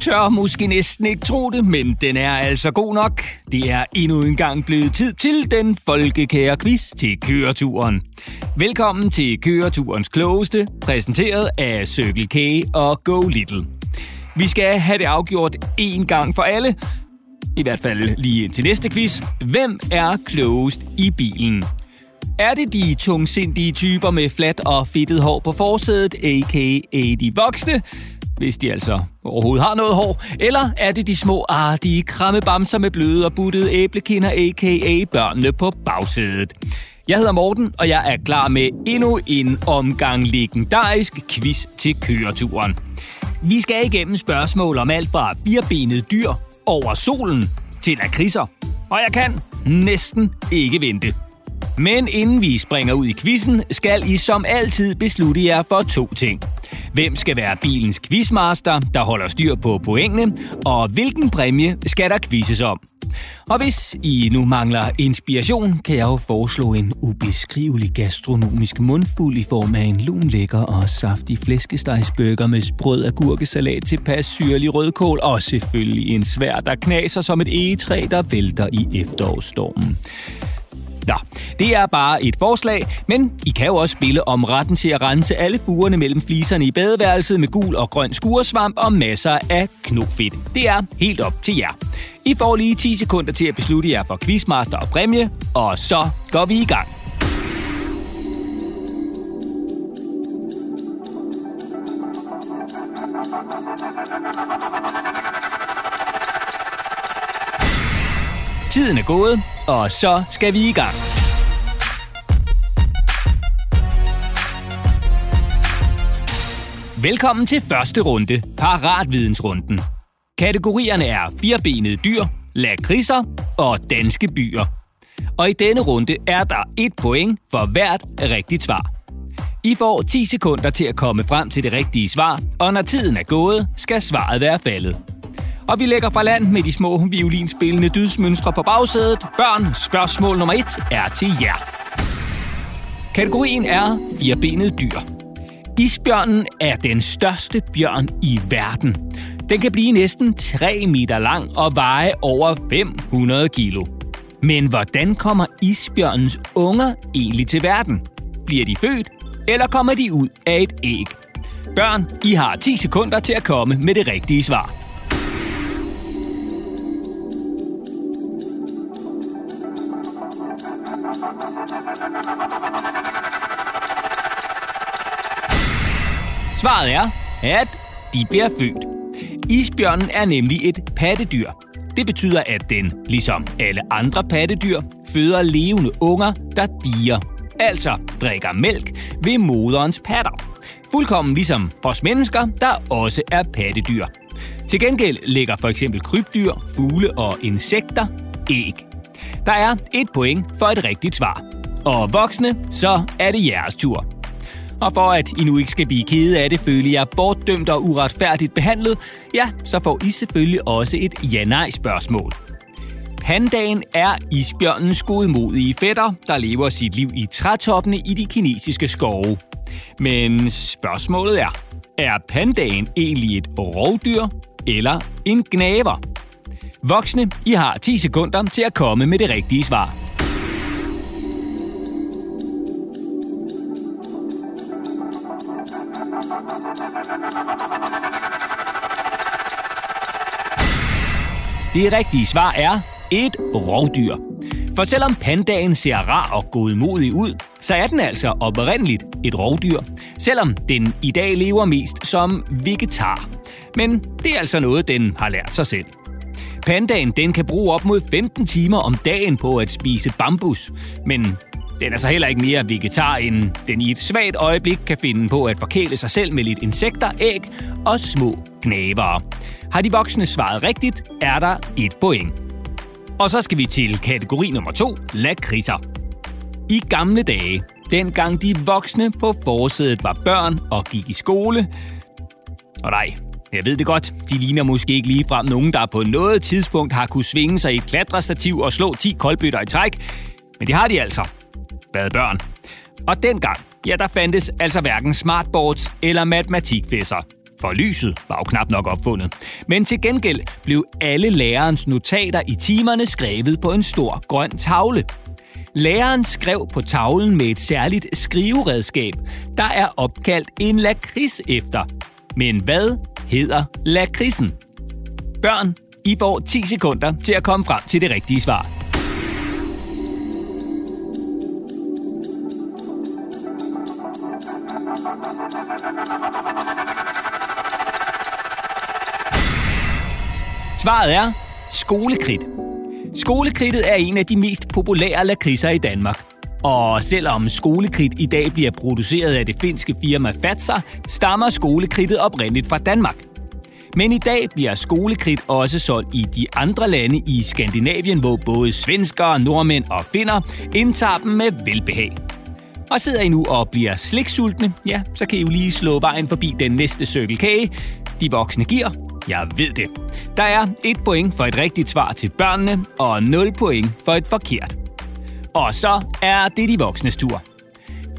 tør måske næsten ikke tro det, men den er altså god nok. Det er endnu en gang blevet tid til den folkekære quiz til køreturen. Velkommen til køreturens klogeste, præsenteret af Circle K og Go Little. Vi skal have det afgjort en gang for alle. I hvert fald lige til næste quiz. Hvem er klogest i bilen? Er det de tungsindige typer med flat og fedtet hår på forsædet, a.k.a. de voksne, hvis de altså overhovedet har noget hår, eller er det de små artige krammebamser med bløde og buttede æblekinder, a.k.a. børnene på bagsædet? Jeg hedder Morten, og jeg er klar med endnu en omgang legendarisk quiz til køreturen. Vi skal igennem spørgsmål om alt fra firebenede dyr over solen til lakridser. Og jeg kan næsten ikke vente. Men inden vi springer ud i quizzen, skal I som altid beslutte jer for to ting. Hvem skal være bilens quizmaster, der holder styr på pointene, og hvilken præmie skal der quizzes om? Og hvis I nu mangler inspiration, kan jeg jo foreslå en ubeskrivelig gastronomisk mundfuld i form af en lun lækker og saftig flæskestegsbøger med sprød agurkesalat til pas syrlig rødkål og selvfølgelig en svær, der knaser som et egetræ, der vælter i efterårsstormen. Nå, det er bare et forslag, men I kan jo også spille om retten til at rense alle fugerne mellem fliserne i badeværelset med gul og grøn skuresvamp og masser af knofedt. Det er helt op til jer. I får lige 10 sekunder til at beslutte jer for quizmaster og præmie, og så går vi i gang. Tiden er gået, og så skal vi i gang. Velkommen til første runde, Paratvidensrunden. Kategorierne er firebenede dyr, lakridser og danske byer. Og i denne runde er der et point for hvert rigtigt svar. I får 10 sekunder til at komme frem til det rigtige svar, og når tiden er gået, skal svaret være faldet. Og vi lægger fra land med de små violinspillende dydsmønstre på bagsædet. Børn, spørgsmål nummer et er til jer. Kategorien er firebenede dyr. Isbjørnen er den største bjørn i verden. Den kan blive næsten 3 meter lang og veje over 500 kilo. Men hvordan kommer isbjørnens unger egentlig til verden? Bliver de født, eller kommer de ud af et æg? Børn, I har 10 sekunder til at komme med det rigtige svar. Svaret er, at de bliver født. Isbjørnen er nemlig et pattedyr. Det betyder, at den, ligesom alle andre pattedyr, føder levende unger, der diger. Altså drikker mælk ved moderens patter. Fuldkommen ligesom os mennesker, der også er pattedyr. Til gengæld lægger for eksempel krybdyr, fugle og insekter æg. Der er et point for et rigtigt svar. Og voksne, så er det jeres tur. Og for at I nu ikke skal blive kede af det, føle jer bortdømt og uretfærdigt behandlet, ja, så får I selvfølgelig også et ja-nej-spørgsmål. Pandaen er isbjørnens godmodige fætter, der lever sit liv i trætoppene i de kinesiske skove. Men spørgsmålet er, er pandaen egentlig et rovdyr eller en gnaver? Voksne, I har 10 sekunder til at komme med det rigtige svar. Det rigtige svar er et rovdyr. For selvom pandaen ser rar og godmodig ud, så er den altså oprindeligt et rovdyr, selvom den i dag lever mest som vegetar. Men det er altså noget, den har lært sig selv. Pandaen den kan bruge op mod 15 timer om dagen på at spise bambus, men den er så heller ikke mere vegetar, end den i et svagt øjeblik kan finde på at forkæle sig selv med lidt insekter, æg og små knævere. Har de voksne svaret rigtigt, er der et point. Og så skal vi til kategori nummer to, lakridser. I gamle dage, dengang de voksne på forsædet var børn og gik i skole, og nej, jeg ved det godt, de ligner måske ikke lige frem nogen, der på noget tidspunkt har kunne svinge sig i et klatrestativ og slå 10 koldbøtter i træk, men det har de altså været børn. Og dengang, ja, der fandtes altså hverken smartboards eller matematikfæsser. for lyset var jo knap nok opfundet. Men til gengæld blev alle lærerens notater i timerne skrevet på en stor grøn tavle. Læreren skrev på tavlen med et særligt skriveredskab, der er opkaldt en lakrids efter. Men hvad hedder lakridsen? Børn, I får 10 sekunder til at komme frem til det rigtige svar. Svaret er skolekridt. Skolekridtet er en af de mest populære lakridser i Danmark. Og selvom skolekridt i dag bliver produceret af det finske firma Fatser, stammer skolekridtet oprindeligt fra Danmark. Men i dag bliver skolekridt også solgt i de andre lande i Skandinavien, hvor både svenskere, nordmænd og finner indtager dem med velbehag. Og sidder I nu og bliver sliksultne, ja, så kan I jo lige slå vejen forbi den næste cirkelkage, de voksne giver. Jeg ved det. Der er et point for et rigtigt svar til børnene, og 0 point for et forkert. Og så er det de voksnes tur.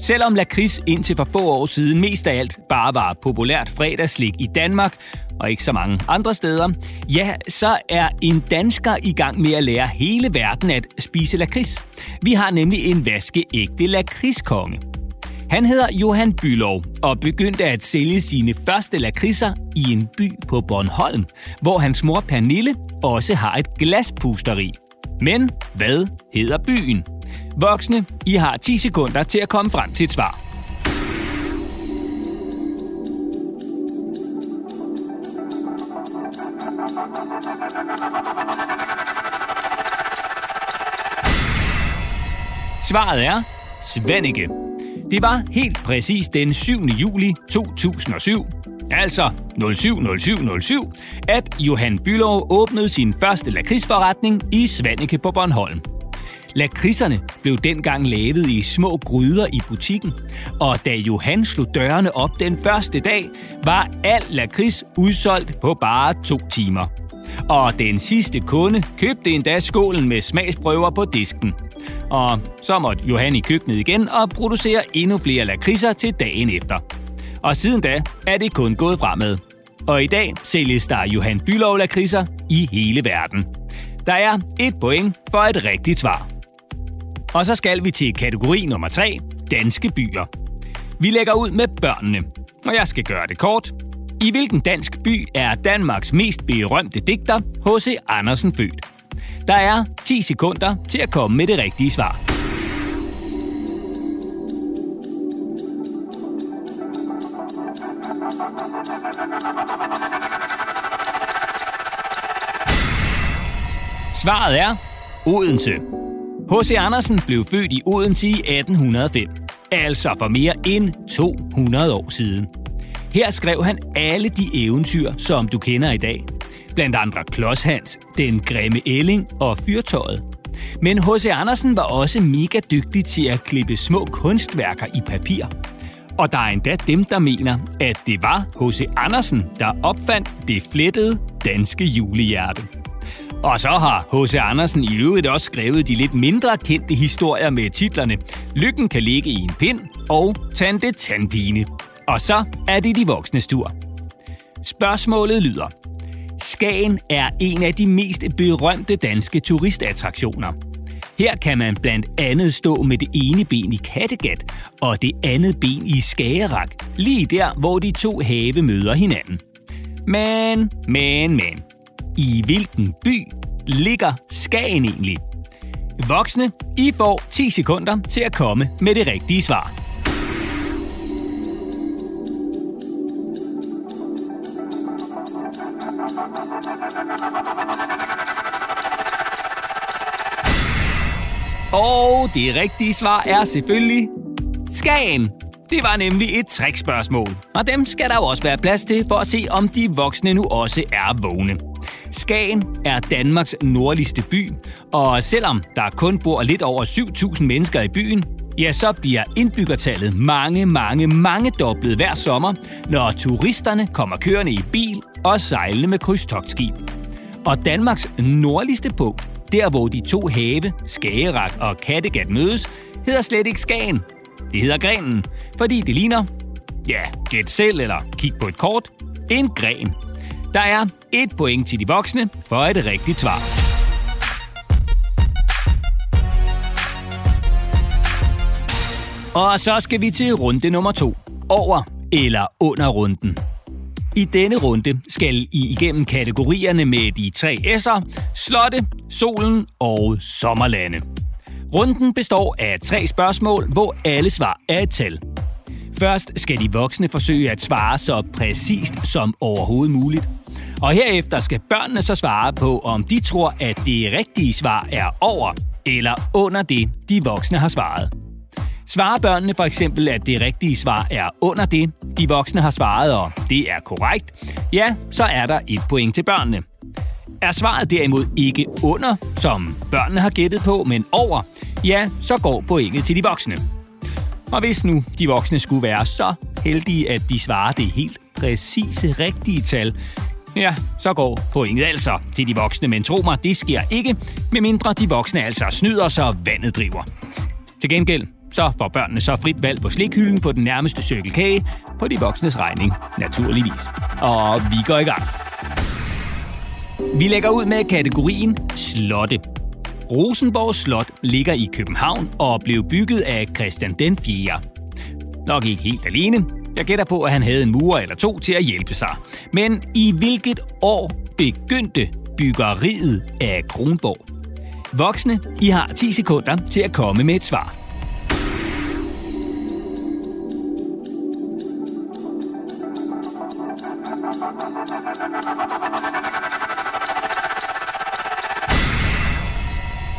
Selvom lakrids indtil for få år siden mest af alt bare var populært fredagslik i Danmark, og ikke så mange andre steder, ja, så er en dansker i gang med at lære hele verden at spise lakrids. Vi har nemlig en vaskeægte lakridskonge. Han hedder Johan Bylov og begyndte at sælge sine første lakridser i en by på Bornholm, hvor hans mor Pernille også har et glaspusteri. Men hvad hedder byen? Voksne, I har 10 sekunder til at komme frem til et svar. Svaret er Svanike. Det var helt præcis den 7. juli 2007, altså 070707, at Johan Bylov åbnede sin første lakridsforretning i Svanike på Bornholm. Lakridserne blev dengang lavet i små gryder i butikken, og da Johan slog dørene op den første dag, var al lakrids udsolgt på bare to timer. Og den sidste kunde købte endda skålen med smagsprøver på disken. Og så måtte Johan i køkkenet igen og producere endnu flere lakridser til dagen efter. Og siden da er det kun gået fremad. Og i dag sælges der Johan Bylov lakridser i hele verden. Der er et point for et rigtigt svar. Og så skal vi til kategori nummer 3, danske byer. Vi lægger ud med børnene, og jeg skal gøre det kort. I hvilken dansk by er Danmarks mest berømte digter, H.C. Andersen, født? Der er 10 sekunder til at komme med det rigtige svar. Svaret er Odense. H.C. Andersen blev født i Odense i 1805, altså for mere end 200 år siden. Her skrev han alle de eventyr, som du kender i dag. Blandt andre Klodshans, Den Grimme Elling og Fyrtøjet. Men H.C. Andersen var også mega dygtig til at klippe små kunstværker i papir. Og der er endda dem, der mener, at det var H.C. Andersen, der opfandt det flettede danske julehjerte. Og så har H.C. Andersen i øvrigt også skrevet de lidt mindre kendte historier med titlerne Lykken kan ligge i en pind og Tante Tandpine. Og så er det de voksne tur. Spørgsmålet lyder. Skagen er en af de mest berømte danske turistattraktioner. Her kan man blandt andet stå med det ene ben i Kattegat og det andet ben i Skagerak, lige der, hvor de to have møder hinanden. Men, men, men. I hvilken by ligger Skagen egentlig? Voksne, I får 10 sekunder til at komme med det rigtige svar. Og det rigtige svar er selvfølgelig Skagen. Det var nemlig et trickspørgsmål, og dem skal der jo også være plads til for at se, om de voksne nu også er vågne. Skagen er Danmarks nordligste by, og selvom der kun bor lidt over 7.000 mennesker i byen, ja, så bliver indbyggertallet mange, mange, mange doblet hver sommer, når turisterne kommer kørende i bil og sejlende med krydstogtskib. Og Danmarks nordligste punkt, der hvor de to have, Skagerak og Kattegat mødes, hedder slet ikke Skagen. Det hedder Grenen, fordi det ligner, ja, gæt selv eller kig på et kort, En gren. Der er et point til de voksne for et rigtigt svar. Og så skal vi til runde nummer to. Over eller under runden. I denne runde skal I igennem kategorierne med de tre S'er, slotte, solen og sommerlande. Runden består af tre spørgsmål, hvor alle svar er et tal. Først skal de voksne forsøge at svare så præcist som overhovedet muligt. Og herefter skal børnene så svare på, om de tror, at det rigtige svar er over eller under det, de voksne har svaret. Svarer børnene for eksempel, at det rigtige svar er under det, de voksne har svaret, og det er korrekt, ja, så er der et point til børnene. Er svaret derimod ikke under, som børnene har gættet på, men over, ja, så går pointet til de voksne. Og hvis nu de voksne skulle være så heldige, at de svarer det helt præcise rigtige tal, ja, så går pointet altså til de voksne. Men tro mig, det sker ikke, medmindre de voksne altså snyder, så vandet driver. Til gengæld, så får børnene så frit valg på slikhylden på den nærmeste cykelkage, på de voksnes regning, naturligvis. Og vi går i gang. Vi lægger ud med kategorien slotte. Rosenborg Slot ligger i København og blev bygget af Christian den 4. Nok ikke helt alene. Jeg gætter på, at han havde en murer eller to til at hjælpe sig. Men i hvilket år begyndte byggeriet af Kronborg? Voksne, I har 10 sekunder til at komme med et svar.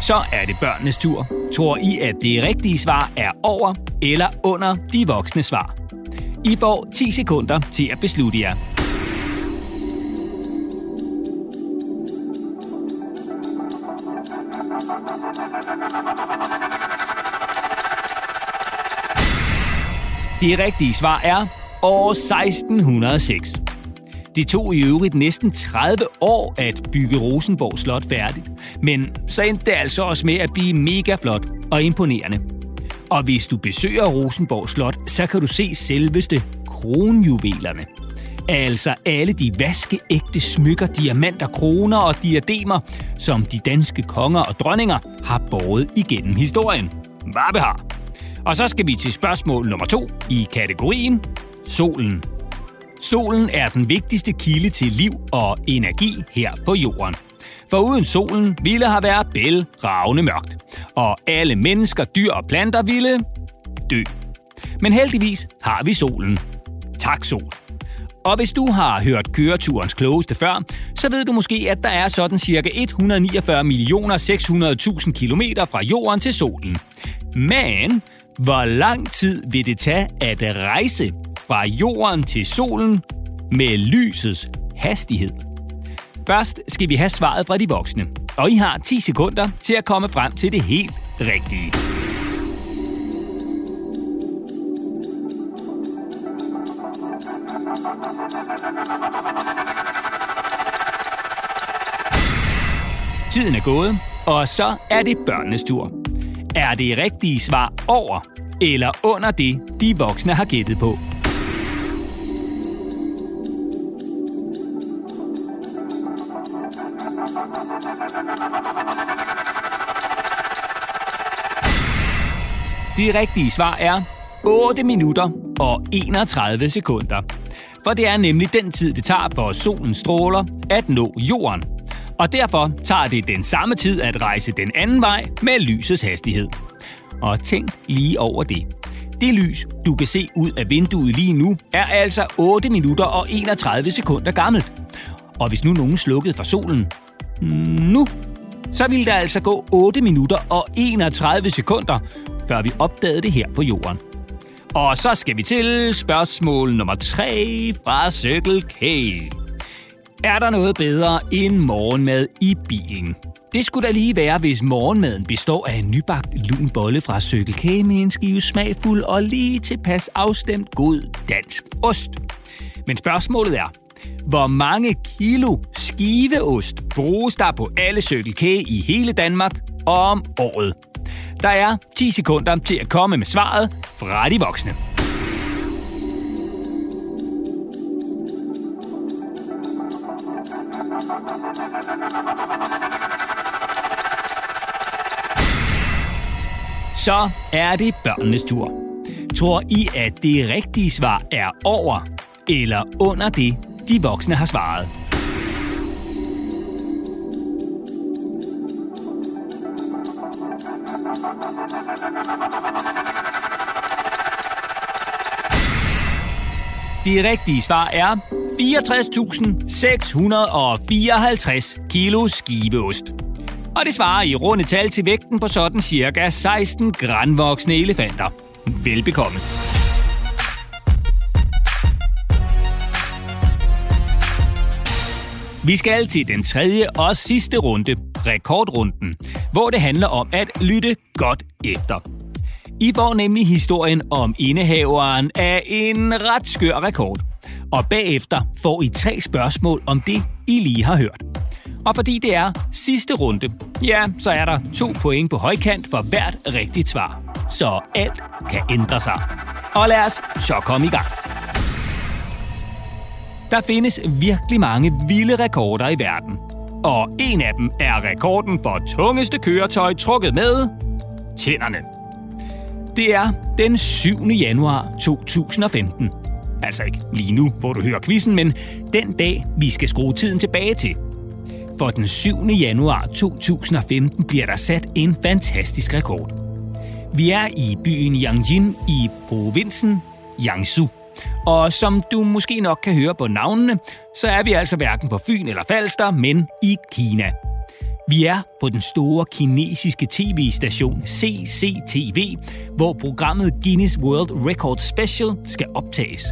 Så er det børnenes tur. Tror I, at det rigtige svar er over eller under de voksne svar? I får 10 sekunder til at beslutte jer. Det rigtige svar er år 1606. Det tog i øvrigt næsten 30 år at bygge Rosenborg Slot færdigt. Men så endte det altså også med at blive mega flot og imponerende. Og hvis du besøger Rosenborg Slot, så kan du se selveste kronjuvelerne. Altså alle de vaskeægte smykker, diamanter, kroner og diademer, som de danske konger og dronninger har båret igennem historien. Hvad har. Og så skal vi til spørgsmål nummer to i kategorien Solen. Solen er den vigtigste kilde til liv og energi her på jorden. For uden solen ville have været bæl ravne mørkt, og alle mennesker, dyr og planter ville dø. Men heldigvis har vi solen. Tak sol. Og hvis du har hørt køreturens klogeste før, så ved du måske, at der er sådan cirka 149 millioner 600.000 km fra jorden til solen. Men hvor lang tid vil det tage at rejse fra jorden til solen med lysets hastighed? Først skal vi have svaret fra de voksne, og I har 10 sekunder til at komme frem til det helt rigtige. Tiden er gået, og så er det børnenes tur. Er det rigtige svar over eller under det, de voksne har gættet på? Det rigtige svar er 8 minutter og 31 sekunder. For det er nemlig den tid, det tager for solens stråler at nå jorden. Og derfor tager det den samme tid at rejse den anden vej med lysets hastighed. Og tænk lige over det. Det lys, du kan se ud af vinduet lige nu, er altså 8 minutter og 31 sekunder gammelt. Og hvis nu nogen slukkede for solen, nu, så ville der altså gå 8 minutter og 31 sekunder, før vi opdagede det her på jorden. Og så skal vi til spørgsmål nummer 3 fra Circle K. Er der noget bedre end morgenmad i bilen? Det skulle da lige være, hvis morgenmaden består af en nybagt lun bolle fra Circle K med en skive smagfuld og lige tilpas afstemt god dansk ost. Men spørgsmålet er, hvor mange kilo skiveost bruges der på alle Circle K i hele Danmark om året? Der er 10 sekunder til at komme med svaret fra de voksne. Så er det børnenes tur. Tror I, at det rigtige svar er over eller under det, de voksne har svaret? Det rigtige svar er 64.654 kilo skiveost. Og det svarer i runde tal til vægten på sådan cirka 16 grænvoksne elefanter. Velbekomme. Vi skal til den tredje og sidste runde, rekordrunden, hvor det handler om at lytte godt efter. I får nemlig historien om indehaveren af en ret skør rekord. Og bagefter får I tre spørgsmål om det, I lige har hørt. Og fordi det er sidste runde, ja, så er der to point på højkant for hvert rigtigt svar. Så alt kan ændre sig. Og lad os så komme i gang. Der findes virkelig mange vilde rekorder i verden. Og en af dem er rekorden for tungeste køretøj trukket med tænderne. Det er den 7. januar 2015. Altså ikke lige nu, hvor du hører quizzen, men den dag, vi skal skrue tiden tilbage til. For den 7. januar 2015 bliver der sat en fantastisk rekord. Vi er i byen Yangjin i provinsen Jiangsu. Og som du måske nok kan høre på navnene, så er vi altså hverken på Fyn eller Falster, men i Kina. Vi er på den store kinesiske tv-station CCTV, hvor programmet Guinness World Record Special skal optages.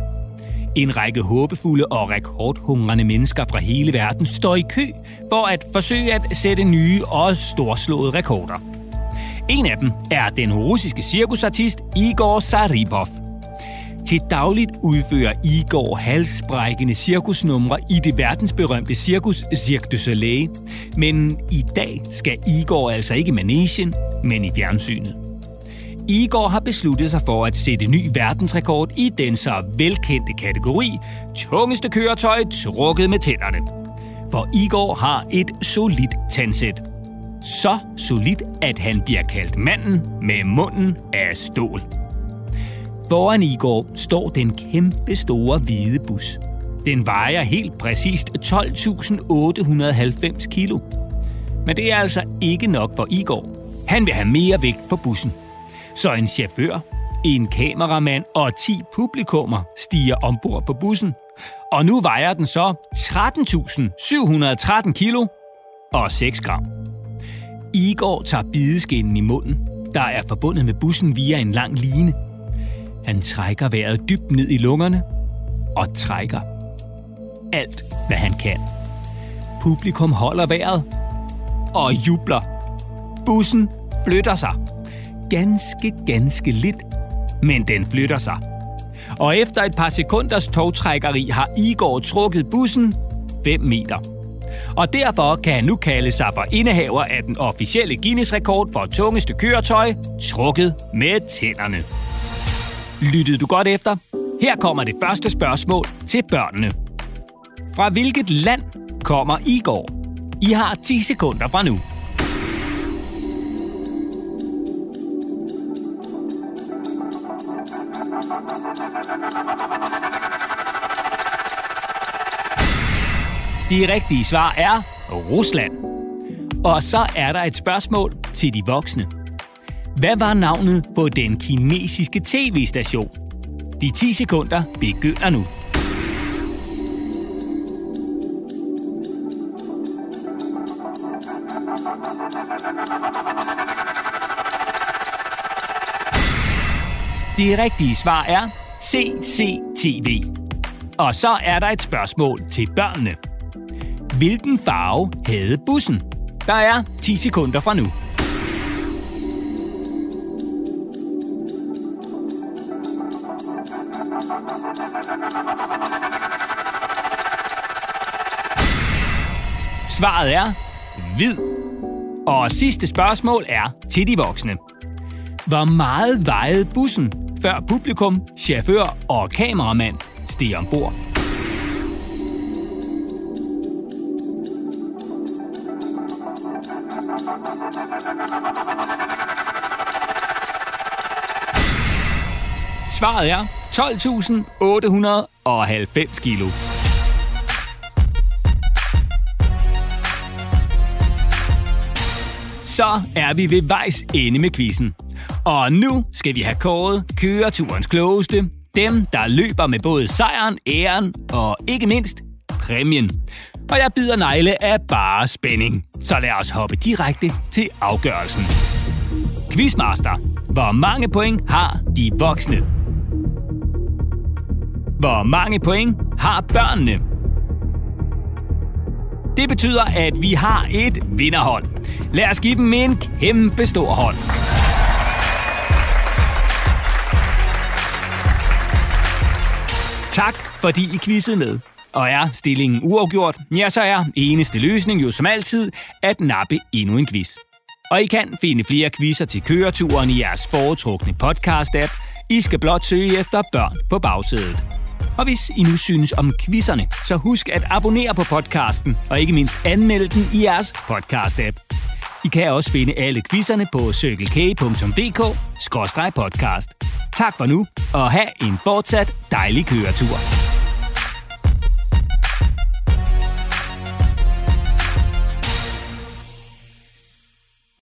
En række håbefulde og rekordhungrende mennesker fra hele verden står i kø for at forsøge at sætte nye og storslåede rekorder. En af dem er den russiske cirkusartist Igor Saripov – til dagligt udfører Igor halsbrækkende cirkusnumre i det verdensberømte cirkus Cirque du Soleil. Men i dag skal Igor altså ikke i manesien, men i fjernsynet. Igor har besluttet sig for at sætte ny verdensrekord i den så velkendte kategori tungeste køretøj trukket med tænderne. For Igor har et solidt tandsæt. Så solidt, at han bliver kaldt manden med munden af stål. Foran Igor står den kæmpe store hvide bus. Den vejer helt præcist 12.890 kilo. Men det er altså ikke nok for Igor. Han vil have mere vægt på bussen. Så en chauffør, en kameramand og 10 publikummer stiger ombord på bussen. Og nu vejer den så 13.713 kilo og 6 gram. Igor tager bideskinnen i munden, der er forbundet med bussen via en lang line – han trækker vejret dybt ned i lungerne og trækker alt, hvad han kan. Publikum holder vejret og jubler. Bussen flytter sig. Ganske, ganske lidt, men den flytter sig. Og efter et par sekunders togtrækkeri har Igor trukket bussen 5 meter. Og derfor kan han nu kalde sig for indehaver af den officielle Guinness-rekord for tungeste køretøj, trukket med tænderne. Lyttede du godt efter? Her kommer det første spørgsmål til børnene. Fra hvilket land kommer Igor? I har 10 sekunder fra nu. De rigtige svar er Rusland. Og så er der et spørgsmål til de voksne. Hvad var navnet på den kinesiske tv-station? De 10 sekunder begynder nu. Det rigtige svar er CCTV. Og så er der et spørgsmål til børnene. Hvilken farve havde bussen? Der er 10 sekunder fra nu. Svaret er hvid. Og sidste spørgsmål er til de voksne. Hvor meget vejede bussen, før publikum, chauffør og kameramand steg ombord? svaret er 12.890 kilo. Så er vi ved vejs ende med quizzen. Og nu skal vi have kåret køreturens klogeste. Dem, der løber med både sejren, æren og ikke mindst præmien. Og jeg bider negle af bare spænding. Så lad os hoppe direkte til afgørelsen. Quizmaster. Hvor mange point har de voksne? Hvor mange point har børnene? Det betyder, at vi har et vinderhold. Lad os give dem en kæmpe stor hånd. Tak, fordi I quizzede med. Og er stillingen uafgjort, ja, så er eneste løsning jo som altid at nappe endnu en quiz. Og I kan finde flere quizzer til køreturen i jeres foretrukne podcast-app. I skal blot søge efter børn på bagsædet. Og hvis I nu synes om quizzerne, så husk at abonnere på podcasten, og ikke mindst anmelde den i jeres podcast-app. I kan også finde alle quizzerne på cykelkage.dk-podcast. Tak for nu, og have en fortsat dejlig køretur.